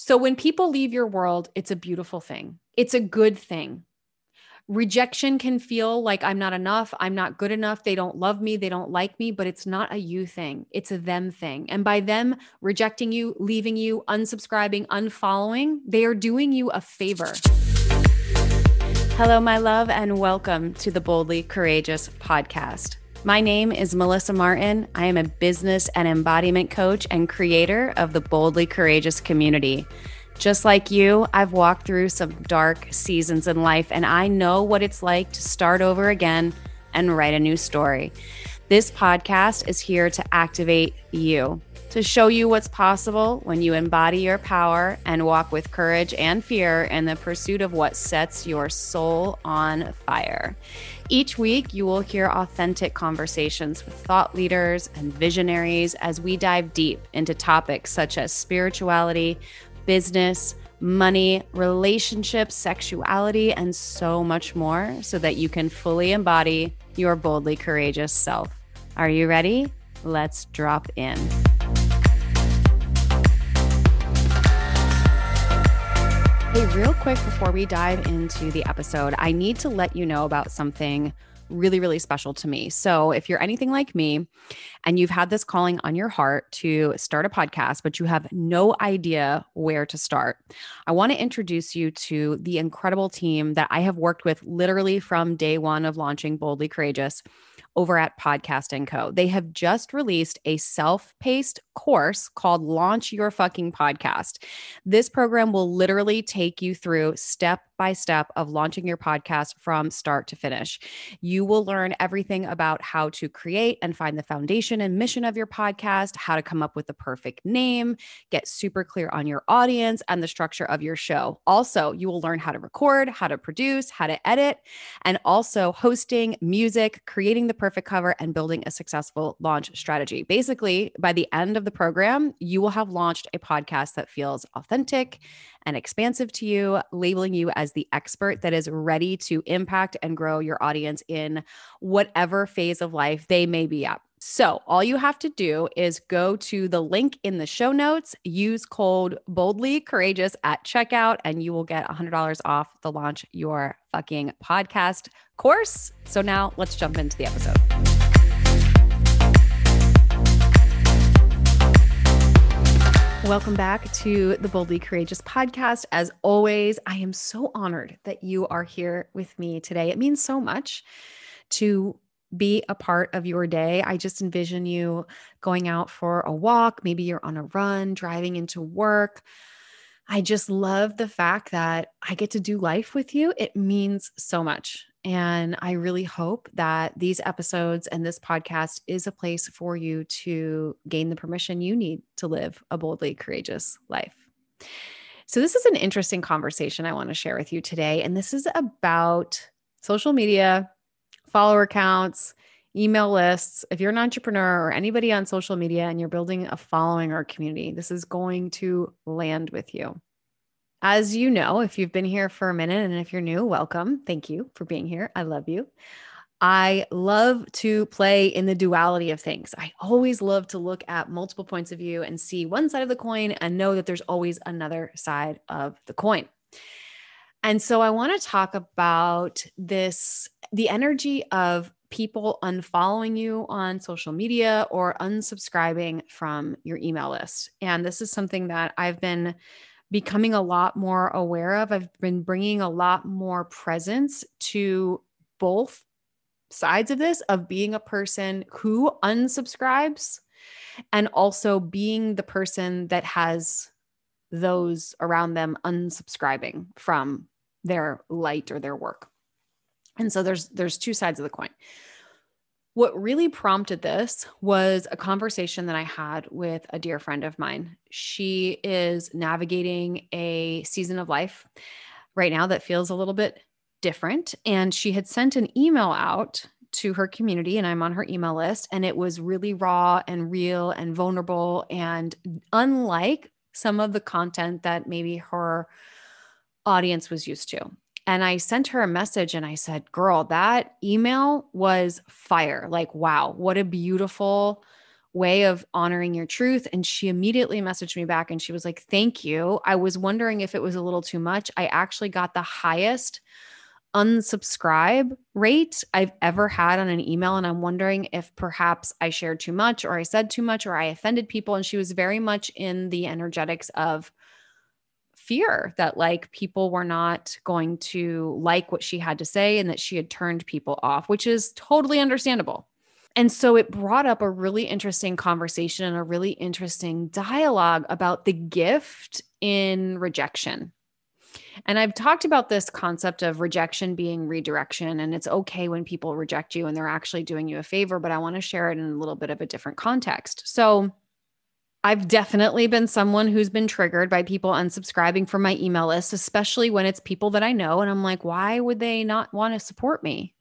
So when people leave your world, it's a beautiful thing. It's a good thing. Rejection can feel like I'm not enough, I'm not good enough, they don't love me, they don't like me, but it's not a you thing. It's a them thing. And by them rejecting you, leaving you, unsubscribing, unfollowing, they are doing you a favor. Hello, my love, and welcome to the Boldly Courageous podcast. My name is Melissa Martin. I am a business and embodiment coach and creator of the Boldly Courageous community. Just like you, I've walked through some dark seasons in life, and I know what it's like to start over again and write a new story. This podcast is here to activate you, to show you what's possible when you embody your power and walk with courage and fear in the pursuit of what sets your soul on fire. Each week, you will hear authentic conversations with thought leaders and visionaries as we dive deep into topics such as spirituality, business, money, relationships, sexuality, and so much more so that you can fully embody your boldly courageous self. Are you ready? Let's drop in. Hey, real quick before we dive into the episode, I need to let you know about something really, really special to me. So, if you're anything like me and you've had this calling on your heart to start a podcast, but you have no idea where to start, I want to introduce you to the incredible team that I have worked with literally from day one of launching Boldly Courageous over at Podcast & Co. They have just released a self-paced course called Launch Your Fucking Podcast. This program will literally take you through step by step of launching your podcast from start to finish. You will learn everything about how to create and find the foundation and mission of your podcast, how to come up with the perfect name, get super clear on your audience and the structure of your show. Also, you will learn how to record, how to produce, how to edit, and also hosting, music, creating the perfect cover, and building a successful launch strategy. Basically, by the end of the program, you will have launched a podcast that feels authentic and expansive to you, labeling you as the expert that is ready to impact and grow your audience in whatever phase of life they may be at. So, all you have to do is go to the link in the show notes, use code boldly courageous at checkout, and you will get $100 off the launch your fucking podcast course. So, now let's jump into the episode. Welcome back to the Boldly Courageous podcast. As always, I am so honored that you are here with me today. It means so much to be a part of your day. I just envision you going out for a walk. Maybe you're on a run, driving into work. I just love the fact that I get to do life with you. It means so much. And I really hope that these episodes and this podcast is a place for you to gain the permission you need to live a boldly courageous life. So, this is an interesting conversation I want to share with you today. And this is about social media, follower counts, email lists. If you're an entrepreneur or anybody on social media and you're building a following or community, this is going to land with you. As you know, if you've been here for a minute and if you're new, welcome. Thank you for being here. I love you. I love to play in the duality of things. I always love to look at multiple points of view and see one side of the coin and know that there's always another side of the coin. And so I want to talk about this the energy of people unfollowing you on social media or unsubscribing from your email list. And this is something that I've been becoming a lot more aware of. I've been bringing a lot more presence to both sides of this of being a person who unsubscribes and also being the person that has those around them unsubscribing from their light or their work. And so there's there's two sides of the coin. What really prompted this was a conversation that I had with a dear friend of mine. She is navigating a season of life right now that feels a little bit different. And she had sent an email out to her community, and I'm on her email list. And it was really raw and real and vulnerable. And unlike some of the content that maybe her audience was used to. And I sent her a message and I said, Girl, that email was fire. Like, wow, what a beautiful way of honoring your truth. And she immediately messaged me back and she was like, Thank you. I was wondering if it was a little too much. I actually got the highest unsubscribe rate I've ever had on an email. And I'm wondering if perhaps I shared too much or I said too much or I offended people. And she was very much in the energetics of, fear that like people were not going to like what she had to say and that she had turned people off, which is totally understandable. And so it brought up a really interesting conversation and a really interesting dialogue about the gift in rejection. And I've talked about this concept of rejection being redirection, and it's okay when people reject you and they're actually doing you a favor, but I want to share it in a little bit of a different context. So, I've definitely been someone who's been triggered by people unsubscribing from my email list, especially when it's people that I know. And I'm like, why would they not want to support me?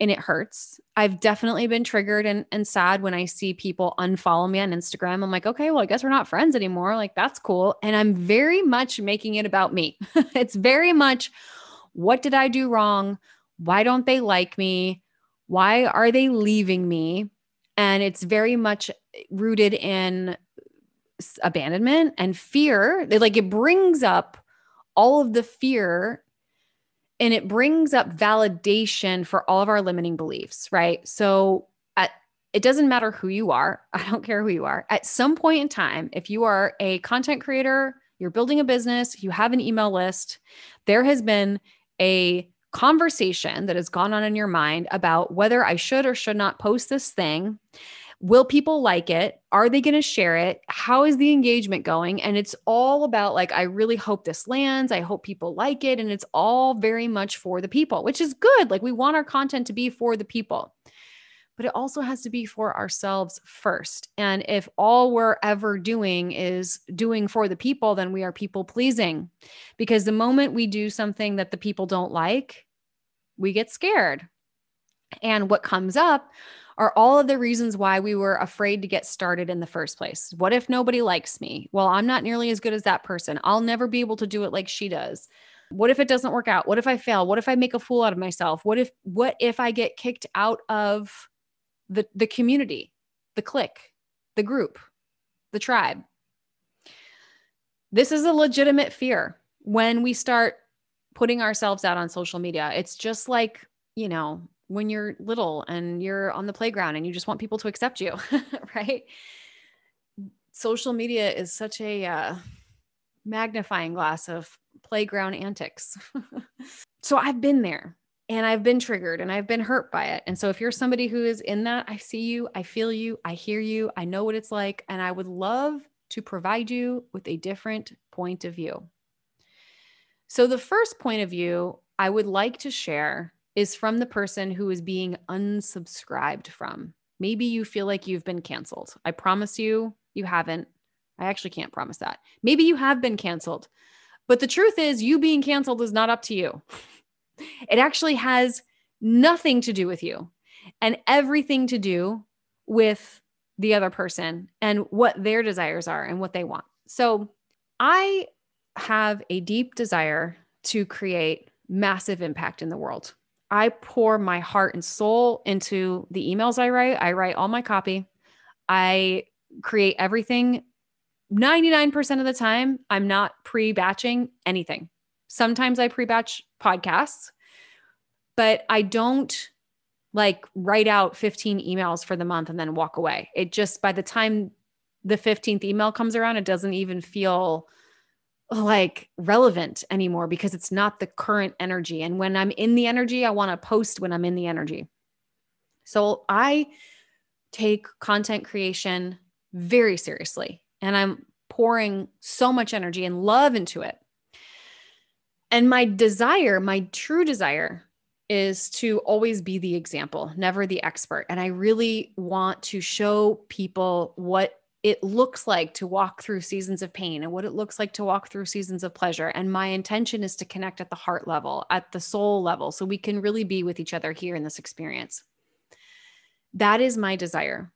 And it hurts. I've definitely been triggered and, and sad when I see people unfollow me on Instagram. I'm like, okay, well, I guess we're not friends anymore. Like, that's cool. And I'm very much making it about me. it's very much, what did I do wrong? Why don't they like me? Why are they leaving me? And it's very much rooted in abandonment and fear. like it brings up all of the fear and it brings up validation for all of our limiting beliefs, right? So at it doesn't matter who you are. I don't care who you are. At some point in time, if you are a content creator, you're building a business, you have an email list, there has been a conversation that has gone on in your mind about whether I should or should not post this thing. Will people like it? Are they going to share it? How is the engagement going? And it's all about like, I really hope this lands. I hope people like it. And it's all very much for the people, which is good. Like, we want our content to be for the people but it also has to be for ourselves first. And if all we're ever doing is doing for the people, then we are people pleasing. Because the moment we do something that the people don't like, we get scared. And what comes up are all of the reasons why we were afraid to get started in the first place. What if nobody likes me? Well, I'm not nearly as good as that person. I'll never be able to do it like she does. What if it doesn't work out? What if I fail? What if I make a fool out of myself? What if what if I get kicked out of the the community, the clique, the group, the tribe? This is a legitimate fear when we start putting ourselves out on social media. It's just like, you know, when you're little and you're on the playground and you just want people to accept you, right? Social media is such a uh, magnifying glass of playground antics. so I've been there and I've been triggered and I've been hurt by it. And so if you're somebody who is in that, I see you, I feel you, I hear you, I know what it's like, and I would love to provide you with a different point of view. So the first point of view I would like to share is from the person who is being unsubscribed from. Maybe you feel like you've been canceled. I promise you, you haven't. I actually can't promise that. Maybe you have been canceled. But the truth is, you being canceled is not up to you. It actually has nothing to do with you and everything to do with the other person and what their desires are and what they want. So I have a deep desire to create massive impact in the world. I pour my heart and soul into the emails I write. I write all my copy. I create everything 99% of the time. I'm not pre batching anything. Sometimes I pre batch podcasts, but I don't like write out 15 emails for the month and then walk away. It just, by the time the 15th email comes around, it doesn't even feel like relevant anymore because it's not the current energy. And when I'm in the energy, I want to post when I'm in the energy. So I take content creation very seriously and I'm pouring so much energy and love into it. And my desire, my true desire, is to always be the example, never the expert. And I really want to show people what it looks like to walk through seasons of pain and what it looks like to walk through seasons of pleasure. And my intention is to connect at the heart level, at the soul level, so we can really be with each other here in this experience. That is my desire.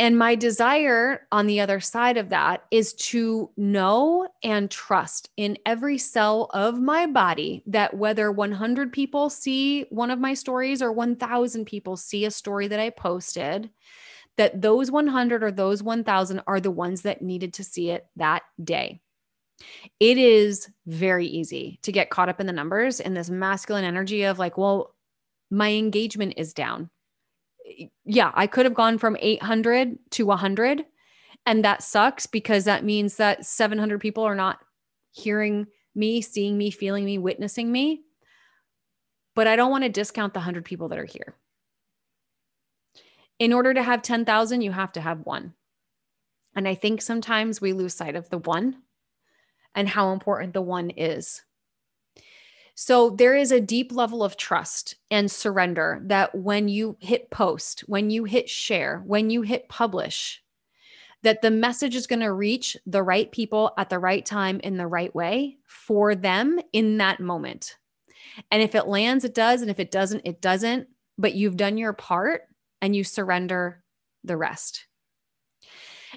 And my desire on the other side of that is to know and trust in every cell of my body that whether 100 people see one of my stories or 1,000 people see a story that I posted, that those 100 or those 1000 are the ones that needed to see it that day. It is very easy to get caught up in the numbers and this masculine energy of like, well, my engagement is down. Yeah, I could have gone from 800 to 100 and that sucks because that means that 700 people are not hearing me, seeing me, feeling me, witnessing me. But I don't want to discount the 100 people that are here. In order to have 10,000, you have to have one. And I think sometimes we lose sight of the one and how important the one is. So there is a deep level of trust and surrender that when you hit post, when you hit share, when you hit publish, that the message is going to reach the right people at the right time in the right way for them in that moment. And if it lands, it does. And if it doesn't, it doesn't. But you've done your part and you surrender the rest.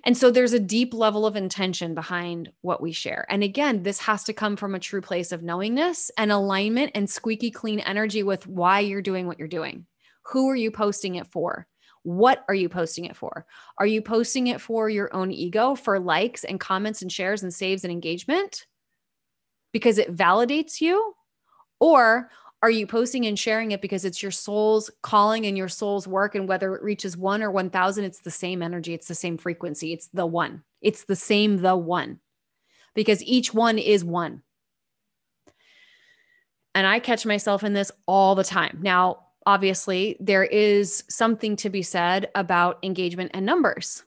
And so there's a deep level of intention behind what we share. And again, this has to come from a true place of knowingness and alignment and squeaky clean energy with why you're doing what you're doing. Who are you posting it for? What are you posting it for? Are you posting it for your own ego, for likes and comments and shares and saves and engagement because it validates you? Or are you posting and sharing it because it's your soul's calling and your soul's work? And whether it reaches one or 1000, it's the same energy, it's the same frequency, it's the one, it's the same, the one, because each one is one. And I catch myself in this all the time. Now, obviously, there is something to be said about engagement and numbers.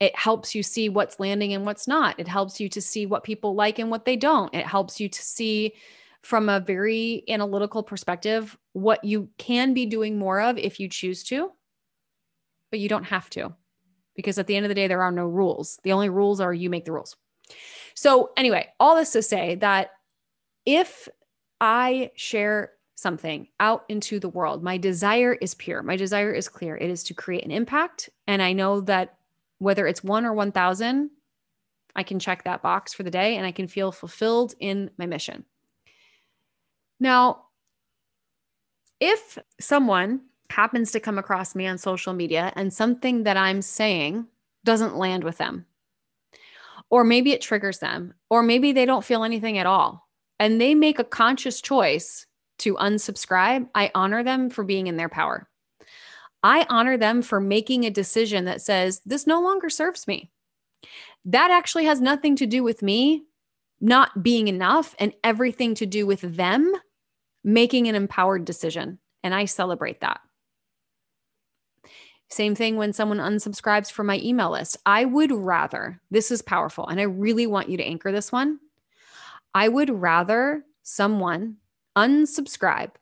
It helps you see what's landing and what's not. It helps you to see what people like and what they don't. It helps you to see from a very analytical perspective what you can be doing more of if you choose to, but you don't have to. Because at the end of the day, there are no rules. The only rules are you make the rules. So, anyway, all this to say that if I share something out into the world, my desire is pure, my desire is clear. It is to create an impact. And I know that whether it's one or 1,000, I can check that box for the day and I can feel fulfilled in my mission. Now, if someone happens to come across me on social media and something that I'm saying doesn't land with them, or maybe it triggers them, or maybe they don't feel anything at all, and they make a conscious choice to unsubscribe, I honor them for being in their power. I honor them for making a decision that says, this no longer serves me. That actually has nothing to do with me not being enough and everything to do with them making an empowered decision. And I celebrate that. Same thing when someone unsubscribes from my email list. I would rather, this is powerful, and I really want you to anchor this one. I would rather someone unsubscribe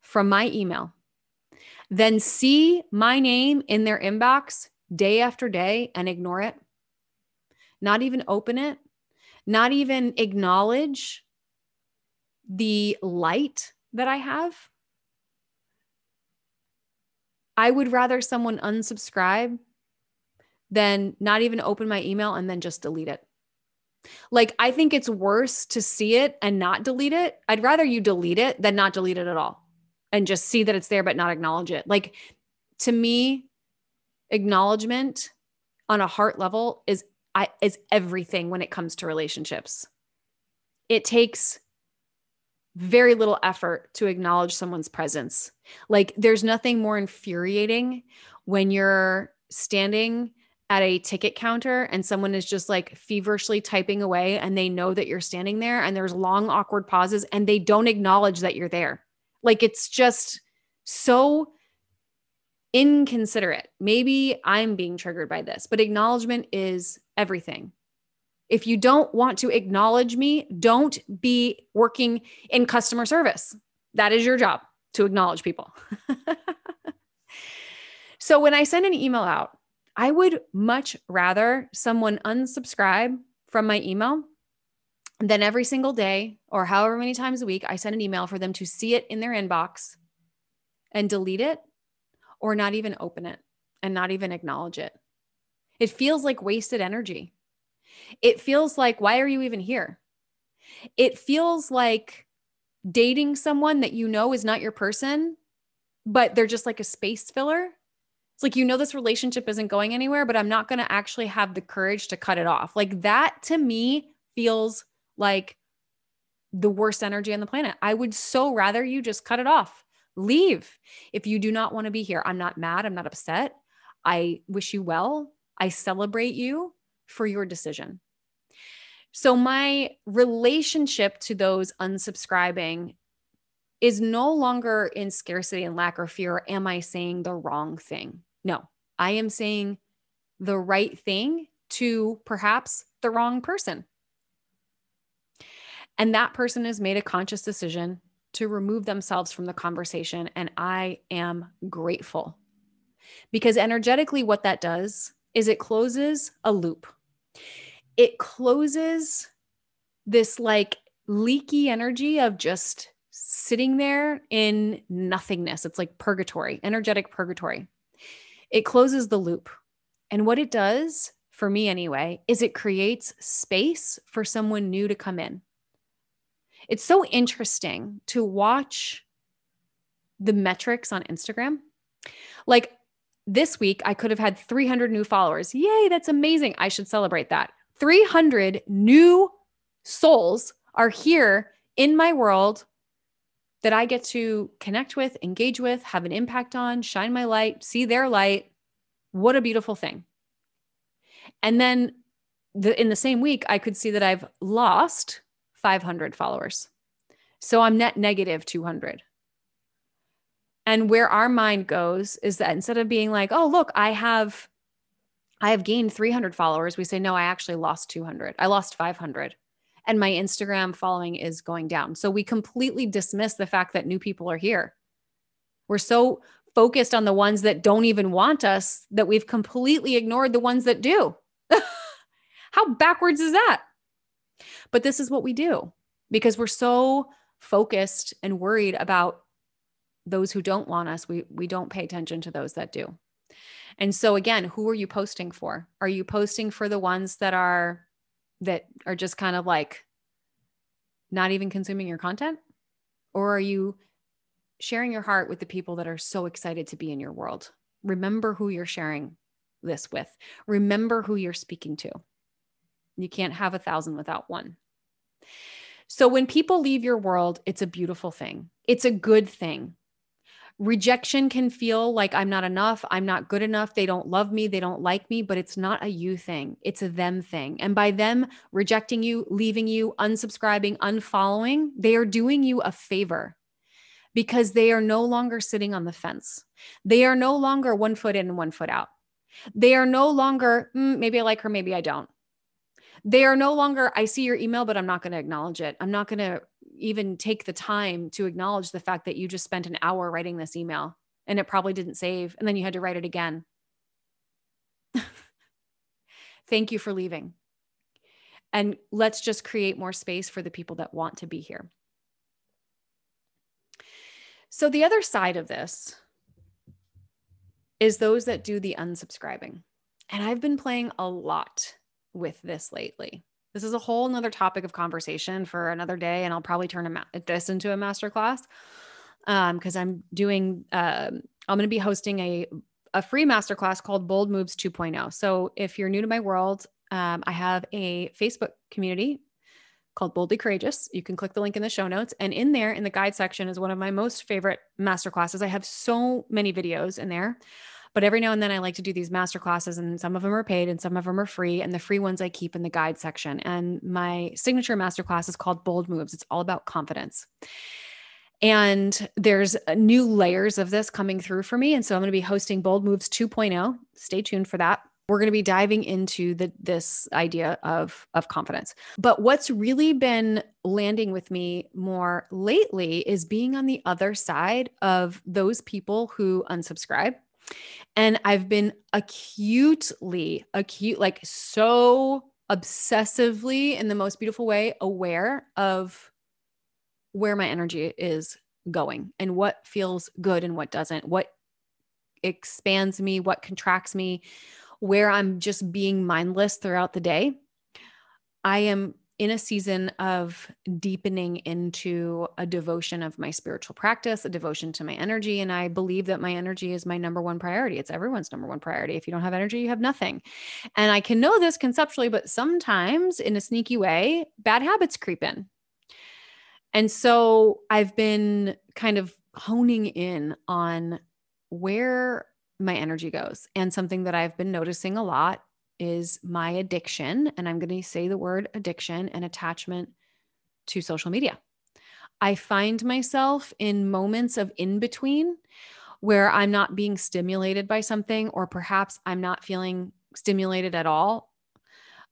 from my email than see my name in their inbox day after day and ignore it, not even open it, not even acknowledge the light that I have. I would rather someone unsubscribe than not even open my email and then just delete it. Like, I think it's worse to see it and not delete it. I'd rather you delete it than not delete it at all and just see that it's there but not acknowledge it. Like, to me, acknowledgement on a heart level is I, is everything when it comes to relationships. It takes very little effort to acknowledge someone's presence. Like there's nothing more infuriating when you're standing at a ticket counter and someone is just like feverishly typing away and they know that you're standing there and there's long awkward pauses and they don't acknowledge that you're there. Like it's just so inconsiderate. Maybe I'm being triggered by this, but acknowledgement is everything. If you don't want to acknowledge me, don't be working in customer service. That is your job to acknowledge people. so when I send an email out, I would much rather someone unsubscribe from my email than every single day or however many times a week I send an email for them to see it in their inbox and delete it or not even open it and not even acknowledge it. It feels like wasted energy. It feels like, why are you even here? It feels like dating someone that you know is not your person, but they're just like a space filler. It's like, you know, this relationship isn't going anywhere, but I'm not going to actually have the courage to cut it off. Like that to me feels like the worst energy on the planet. I would so rather you just cut it off, leave. If you do not want to be here, I'm not mad. I'm not upset. I wish you well. I celebrate you for your decision. So, my relationship to those unsubscribing is no longer in scarcity and lack or fear. Am I saying the wrong thing? No, I am saying the right thing to perhaps the wrong person. And that person has made a conscious decision to remove themselves from the conversation. And I am grateful because energetically, what that does is it closes a loop. It closes this like leaky energy of just sitting there in nothingness. It's like purgatory, energetic purgatory. It closes the loop. And what it does, for me anyway, is it creates space for someone new to come in. It's so interesting to watch the metrics on Instagram. Like this week, I could have had 300 new followers. Yay, that's amazing. I should celebrate that. 300 new souls are here in my world that I get to connect with, engage with, have an impact on, shine my light, see their light. What a beautiful thing. And then the, in the same week, I could see that I've lost 500 followers. So I'm net negative 200. And where our mind goes is that instead of being like, "Oh, look, I have I have gained 300 followers," we say, "No, I actually lost 200. I lost 500." and my Instagram following is going down. So we completely dismiss the fact that new people are here. We're so focused on the ones that don't even want us that we've completely ignored the ones that do. How backwards is that? But this is what we do because we're so focused and worried about those who don't want us. We we don't pay attention to those that do. And so again, who are you posting for? Are you posting for the ones that are that are just kind of like not even consuming your content? Or are you sharing your heart with the people that are so excited to be in your world? Remember who you're sharing this with, remember who you're speaking to. You can't have a thousand without one. So when people leave your world, it's a beautiful thing. It's a good thing. Rejection can feel like I'm not enough, I'm not good enough, they don't love me, they don't like me, but it's not a you thing, it's a them thing. And by them rejecting you, leaving you, unsubscribing, unfollowing, they are doing you a favor because they are no longer sitting on the fence. They are no longer one foot in and one foot out. They are no longer, mm, maybe I like her, maybe I don't. They are no longer, I see your email, but I'm not going to acknowledge it. I'm not going to even take the time to acknowledge the fact that you just spent an hour writing this email and it probably didn't save. And then you had to write it again. Thank you for leaving. And let's just create more space for the people that want to be here. So, the other side of this is those that do the unsubscribing. And I've been playing a lot with this lately. This is a whole nother topic of conversation for another day, and I'll probably turn ma- this into a masterclass because um, I'm doing. Uh, I'm going to be hosting a a free masterclass called Bold Moves 2.0. So if you're new to my world, um, I have a Facebook community called Boldly Courageous. You can click the link in the show notes. And in there, in the guide section, is one of my most favorite masterclasses. I have so many videos in there. But every now and then I like to do these master classes, and some of them are paid and some of them are free. And the free ones I keep in the guide section. And my signature master class is called Bold Moves. It's all about confidence. And there's uh, new layers of this coming through for me. And so I'm going to be hosting Bold Moves 2.0. Stay tuned for that. We're going to be diving into the this idea of of confidence. But what's really been landing with me more lately is being on the other side of those people who unsubscribe and I've been acutely, acute, like so obsessively in the most beautiful way aware of where my energy is going and what feels good and what doesn't, what expands me, what contracts me, where I'm just being mindless throughout the day. I am in a season of deepening into a devotion of my spiritual practice, a devotion to my energy. And I believe that my energy is my number one priority. It's everyone's number one priority. If you don't have energy, you have nothing. And I can know this conceptually, but sometimes in a sneaky way, bad habits creep in. And so I've been kind of honing in on where my energy goes. And something that I've been noticing a lot is my addiction. And I'm going to say the word addiction and attachment to social media. I find myself in moments of in between where I'm not being stimulated by something, or perhaps I'm not feeling stimulated at all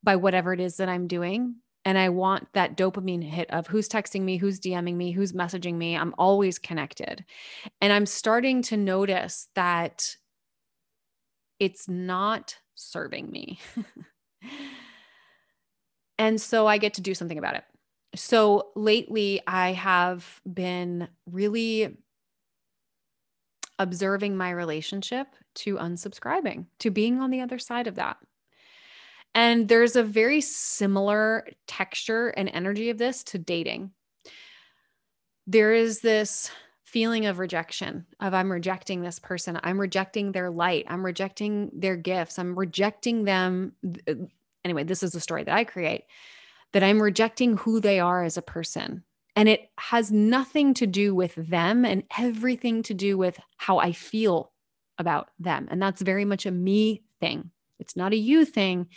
by whatever it is that I'm doing. And I want that dopamine hit of who's texting me, who's DMing me, who's messaging me. I'm always connected. And I'm starting to notice that it's not serving me. and so I get to do something about it. So lately, I have been really observing my relationship to unsubscribing, to being on the other side of that. And there's a very similar texture and energy of this to dating. There is this feeling of rejection of i'm rejecting this person i'm rejecting their light i'm rejecting their gifts i'm rejecting them uh, anyway this is the story that i create that i'm rejecting who they are as a person. And it has nothing to do with them and everything to do with how i feel about them. And that's very much a me thing. It's not a you thing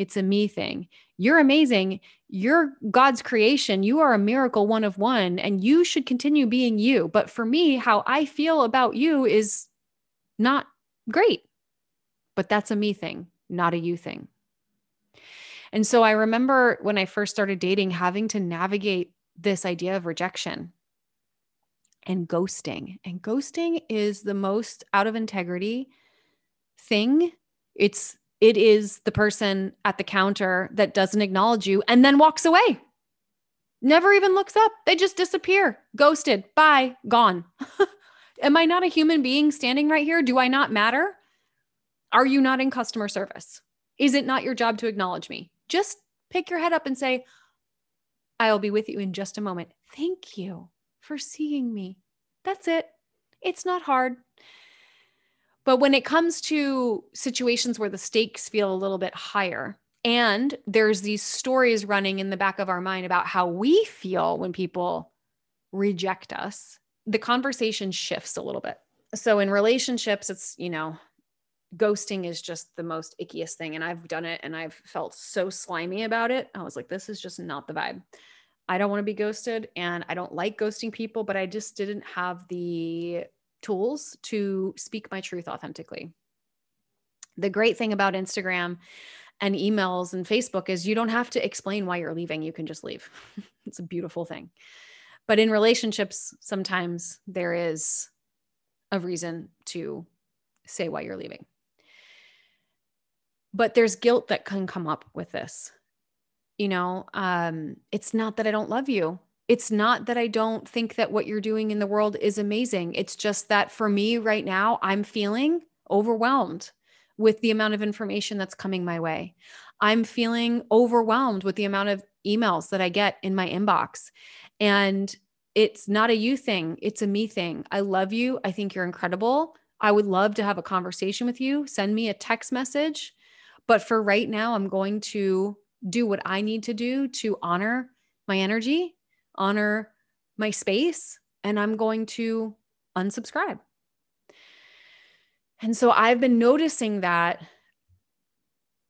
it's a me thing. You're amazing. You're God's creation. You are a miracle one of one, and you should continue being you. But for me, how I feel about you is not great. But that's a me thing, not a you thing. And so I remember when I first started dating, having to navigate this idea of rejection and ghosting. And ghosting is the most out of integrity thing. It's it is the person at the counter that doesn't acknowledge you and then walks away. Never even looks up. They just disappear. Ghosted. Bye. Gone. Am I not a human being standing right here? Do I not matter? Are you not in customer service? Is it not your job to acknowledge me? Just pick your head up and say, I'll be with you in just a moment. Thank you for seeing me. That's it. It's not hard. But when it comes to situations where the stakes feel a little bit higher, and there's these stories running in the back of our mind about how we feel when people reject us, the conversation shifts a little bit. So in relationships, it's, you know, ghosting is just the most ickiest thing. And I've done it and I've felt so slimy about it. I was like, this is just not the vibe. I don't want to be ghosted and I don't like ghosting people, but I just didn't have the tools to speak my truth authentically. The great thing about Instagram and emails and Facebook is you don't have to explain why you're leaving. You can just leave. it's a beautiful thing. But in relationships, sometimes there is a reason to say why you're leaving. But there's guilt that can come up with this. You know, um, it's not that I don't love you. It's not that I don't think that what you're doing in the world is amazing. It's just that for me right now, I'm feeling overwhelmed with the amount of information that's coming my way. I'm feeling overwhelmed with the amount of emails that I get in my inbox. And it's not a you thing, it's a me thing. I love you. I think you're incredible. I would love to have a conversation with you. Send me a text message. But for right now, I'm going to do what I need to do to honor my energy honor my space and I'm going to unsubscribe. And so I've been noticing that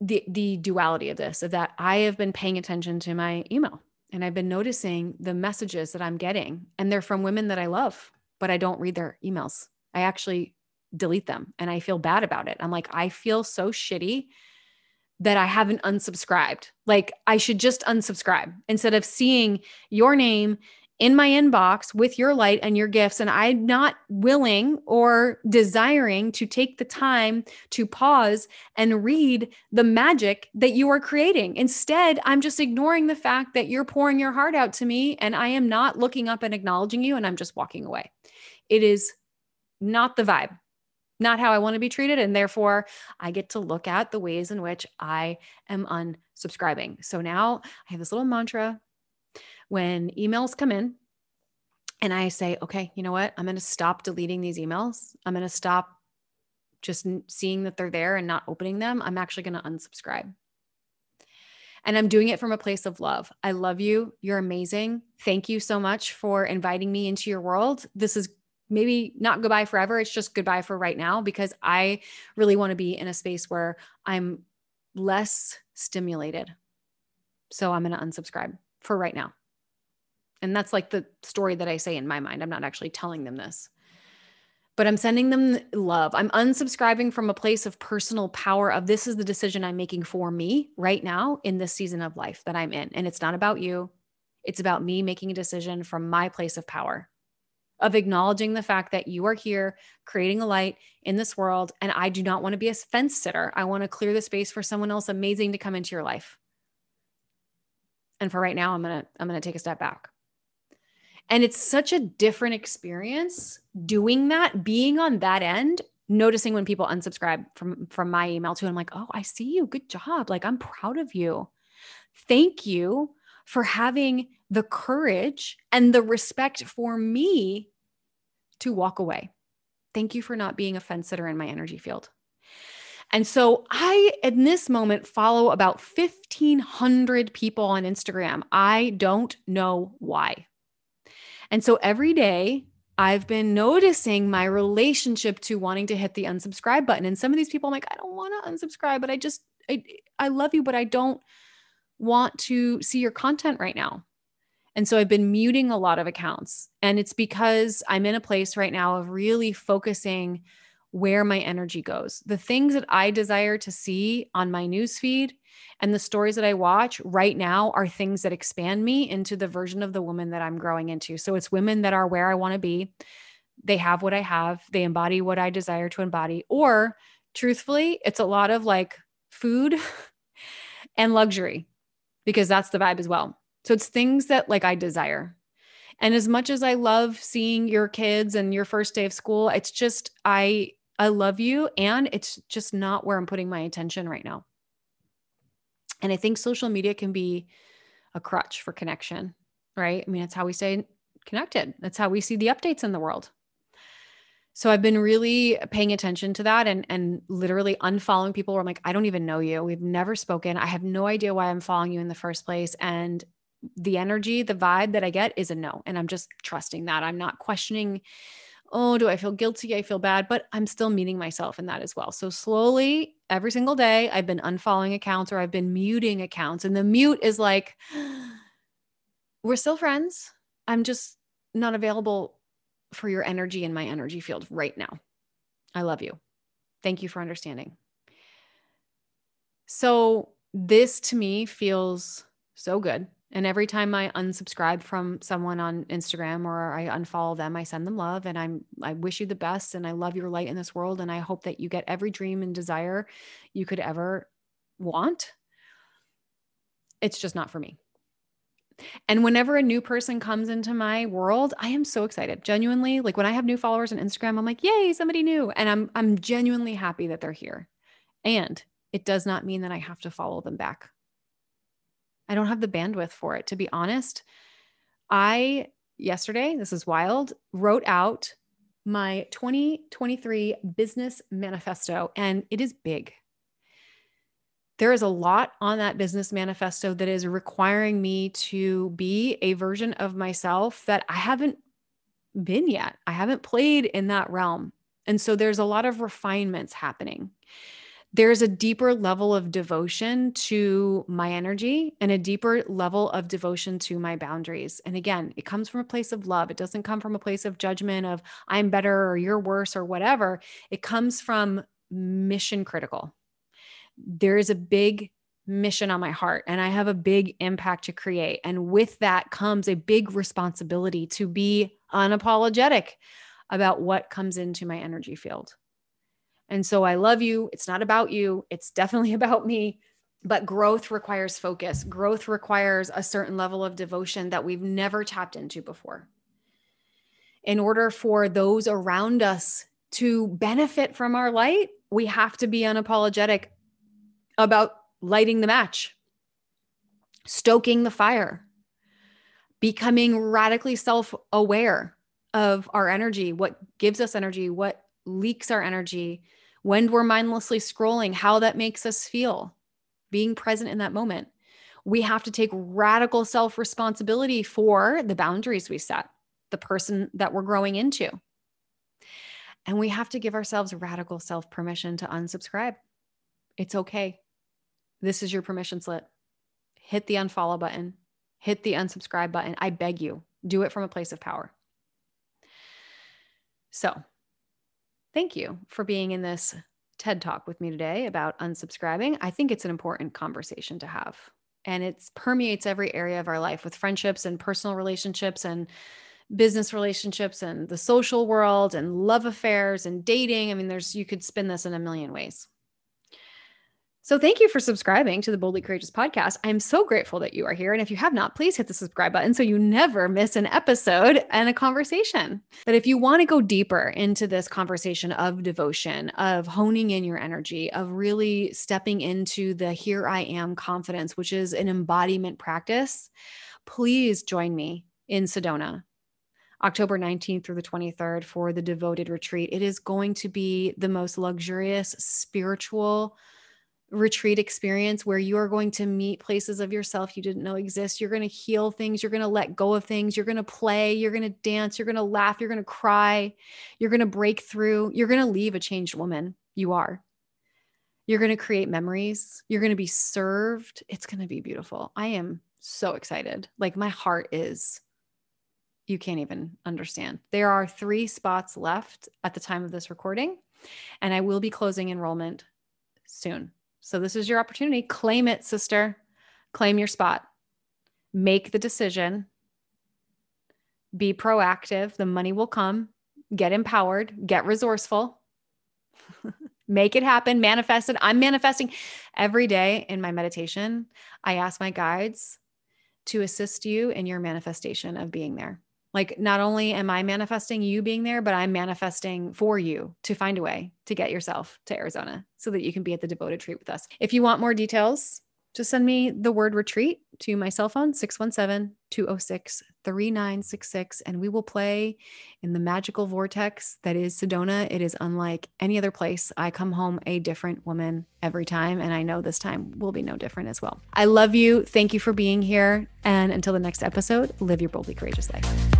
the the duality of this of that I have been paying attention to my email and I've been noticing the messages that I'm getting and they're from women that I love, but I don't read their emails. I actually delete them and I feel bad about it. I'm like I feel so shitty that I haven't unsubscribed. Like I should just unsubscribe instead of seeing your name in my inbox with your light and your gifts. And I'm not willing or desiring to take the time to pause and read the magic that you are creating. Instead, I'm just ignoring the fact that you're pouring your heart out to me and I am not looking up and acknowledging you and I'm just walking away. It is not the vibe. Not how I want to be treated. And therefore, I get to look at the ways in which I am unsubscribing. So now I have this little mantra when emails come in and I say, okay, you know what? I'm going to stop deleting these emails. I'm going to stop just seeing that they're there and not opening them. I'm actually going to unsubscribe. And I'm doing it from a place of love. I love you. You're amazing. Thank you so much for inviting me into your world. This is maybe not goodbye forever. It's just goodbye for right now because I really want to be in a space where I'm less stimulated. So I'm going to unsubscribe for right now. And that's like the story that I say in my mind. I'm not actually telling them this, but I'm sending them love. I'm unsubscribing from a place of personal power of this is the decision I'm making for me right now in this season of life that I'm in. And it's not about you. It's about me making a decision from my place of power of acknowledging the fact that you are here creating a light in this world. And I do not want to be a fence sitter. I want to clear the space for someone else amazing to come into your life. And for right now, I'm going to, I'm going to take a step back. And it's such a different experience doing that, being on that end, noticing when people unsubscribe from from my email too. I'm like, oh, I see you. Good job. Like, I'm proud of you. Thank you for having the courage and the respect for me to walk away. Thank you for not being a fence sitter in my energy field. And so I, in this moment, follow about 1,500 people on Instagram. I don't know why. And so every day, I've been noticing my relationship to wanting to hit the unsubscribe button. And some of these people, I'm like, I don't want to unsubscribe, but I just, I, I love you, but I don't want to see your content right now. And so I've been muting a lot of accounts. And it's because I'm in a place right now of really focusing where my energy goes. The things that I desire to see on my newsfeed and the stories that I watch right now are things that expand me into the version of the woman that I'm growing into. So it's women that are where I want to be. They have what I have, they embody what I desire to embody. Or truthfully, it's a lot of like food and luxury because that's the vibe as well. So it's things that like I desire. And as much as I love seeing your kids and your first day of school, it's just I I love you and it's just not where I'm putting my attention right now. And I think social media can be a crutch for connection, right? I mean, it's how we stay connected. That's how we see the updates in the world. So I've been really paying attention to that and and literally unfollowing people where I'm like, I don't even know you. We've never spoken. I have no idea why I'm following you in the first place. And the energy, the vibe that I get is a no. And I'm just trusting that. I'm not questioning oh, do I feel guilty? I feel bad, but I'm still meeting myself in that as well. So slowly, every single day, I've been unfollowing accounts or I've been muting accounts. And the mute is like, we're still friends. I'm just not available for your energy in my energy field right now. I love you. Thank you for understanding. So, this to me feels so good and every time I unsubscribe from someone on Instagram or I unfollow them, I send them love and I'm I wish you the best and I love your light in this world and I hope that you get every dream and desire you could ever want. It's just not for me. And whenever a new person comes into my world, I am so excited. Genuinely, like when I have new followers on Instagram, I'm like, "Yay, somebody new." And I'm I'm genuinely happy that they're here. And it does not mean that I have to follow them back. I don't have the bandwidth for it. To be honest, I yesterday, this is wild, wrote out my 2023 business manifesto, and it is big. There is a lot on that business manifesto that is requiring me to be a version of myself that I haven't been yet. I haven't played in that realm. And so there's a lot of refinements happening there's a deeper level of devotion to my energy and a deeper level of devotion to my boundaries. And again, it comes from a place of love. It doesn't come from a place of judgment of I'm better or you're worse or whatever. It comes from mission critical. There is a big mission on my heart and I have a big impact to create. And with that comes a big responsibility to be unapologetic about what comes into my energy field. And so I love you. It's not about you, it's definitely about me. But growth requires focus. Growth requires a certain level of devotion that we've never tapped into before. In order for those around us to benefit from our light, we have to be unapologetic about lighting the match, stoking the fire, becoming radically self aware of our energy, what gives us energy, what leaks our energy, when we're mindlessly scrolling, how that makes us feel, being present in that moment. We have to take radical self responsibility for the boundaries we set, the person that we're growing into. And we have to give ourselves radical self permission to unsubscribe. It's okay. This is your permission slip. Hit the unfollow button, hit the unsubscribe button. I beg you, do it from a place of power. So, thank you for being in this TED talk with me today about unsubscribing. I think it's an important conversation to have. And it permeates every area of our life with friendships and personal relationships and business relationships and the social world and love affairs and dating. I mean, there's, you could spin this in a million ways. So, thank you for subscribing to the Boldly Courageous podcast. I'm so grateful that you are here. And if you have not, please hit the subscribe button so you never miss an episode and a conversation. But if you want to go deeper into this conversation of devotion, of honing in your energy, of really stepping into the here I am confidence, which is an embodiment practice, please join me in Sedona. October 19th through the 23rd for the devoted retreat. It is going to be the most luxurious spiritual retreat experience where you are going to meet places of yourself you didn't know exist. You're going to heal things. You're going to let go of things. You're going to play. You're going to dance. You're going to laugh. You're going to cry. You're going to break through. You're going to leave a changed woman. You are. You're going to create memories. You're going to be served. It's going to be beautiful. I am so excited. Like my heart is, you can't even understand. There are three spots left at the time of this recording, and I will be closing enrollment soon. So this is your opportunity. Claim it, sister. Claim your spot. Make the decision. Be proactive. The money will come. Get empowered. Get resourceful. Make it happen. Manifest it. I'm manifesting every day in my meditation. I ask my guides to assist you in your manifestation of being there. Like, not only am I manifesting you being there, but I'm manifesting for you to find a way to get yourself to Arizona so that you can be at the devoted retreat with us. If you want more details, just send me the word retreat to my cell phone, 617 206 3966, and we will play in the magical vortex that is Sedona. It is unlike any other place. I come home a different woman every time, and I know this time will be no different as well. I love you. Thank you for being here. And until the next episode, live your boldly courageous life.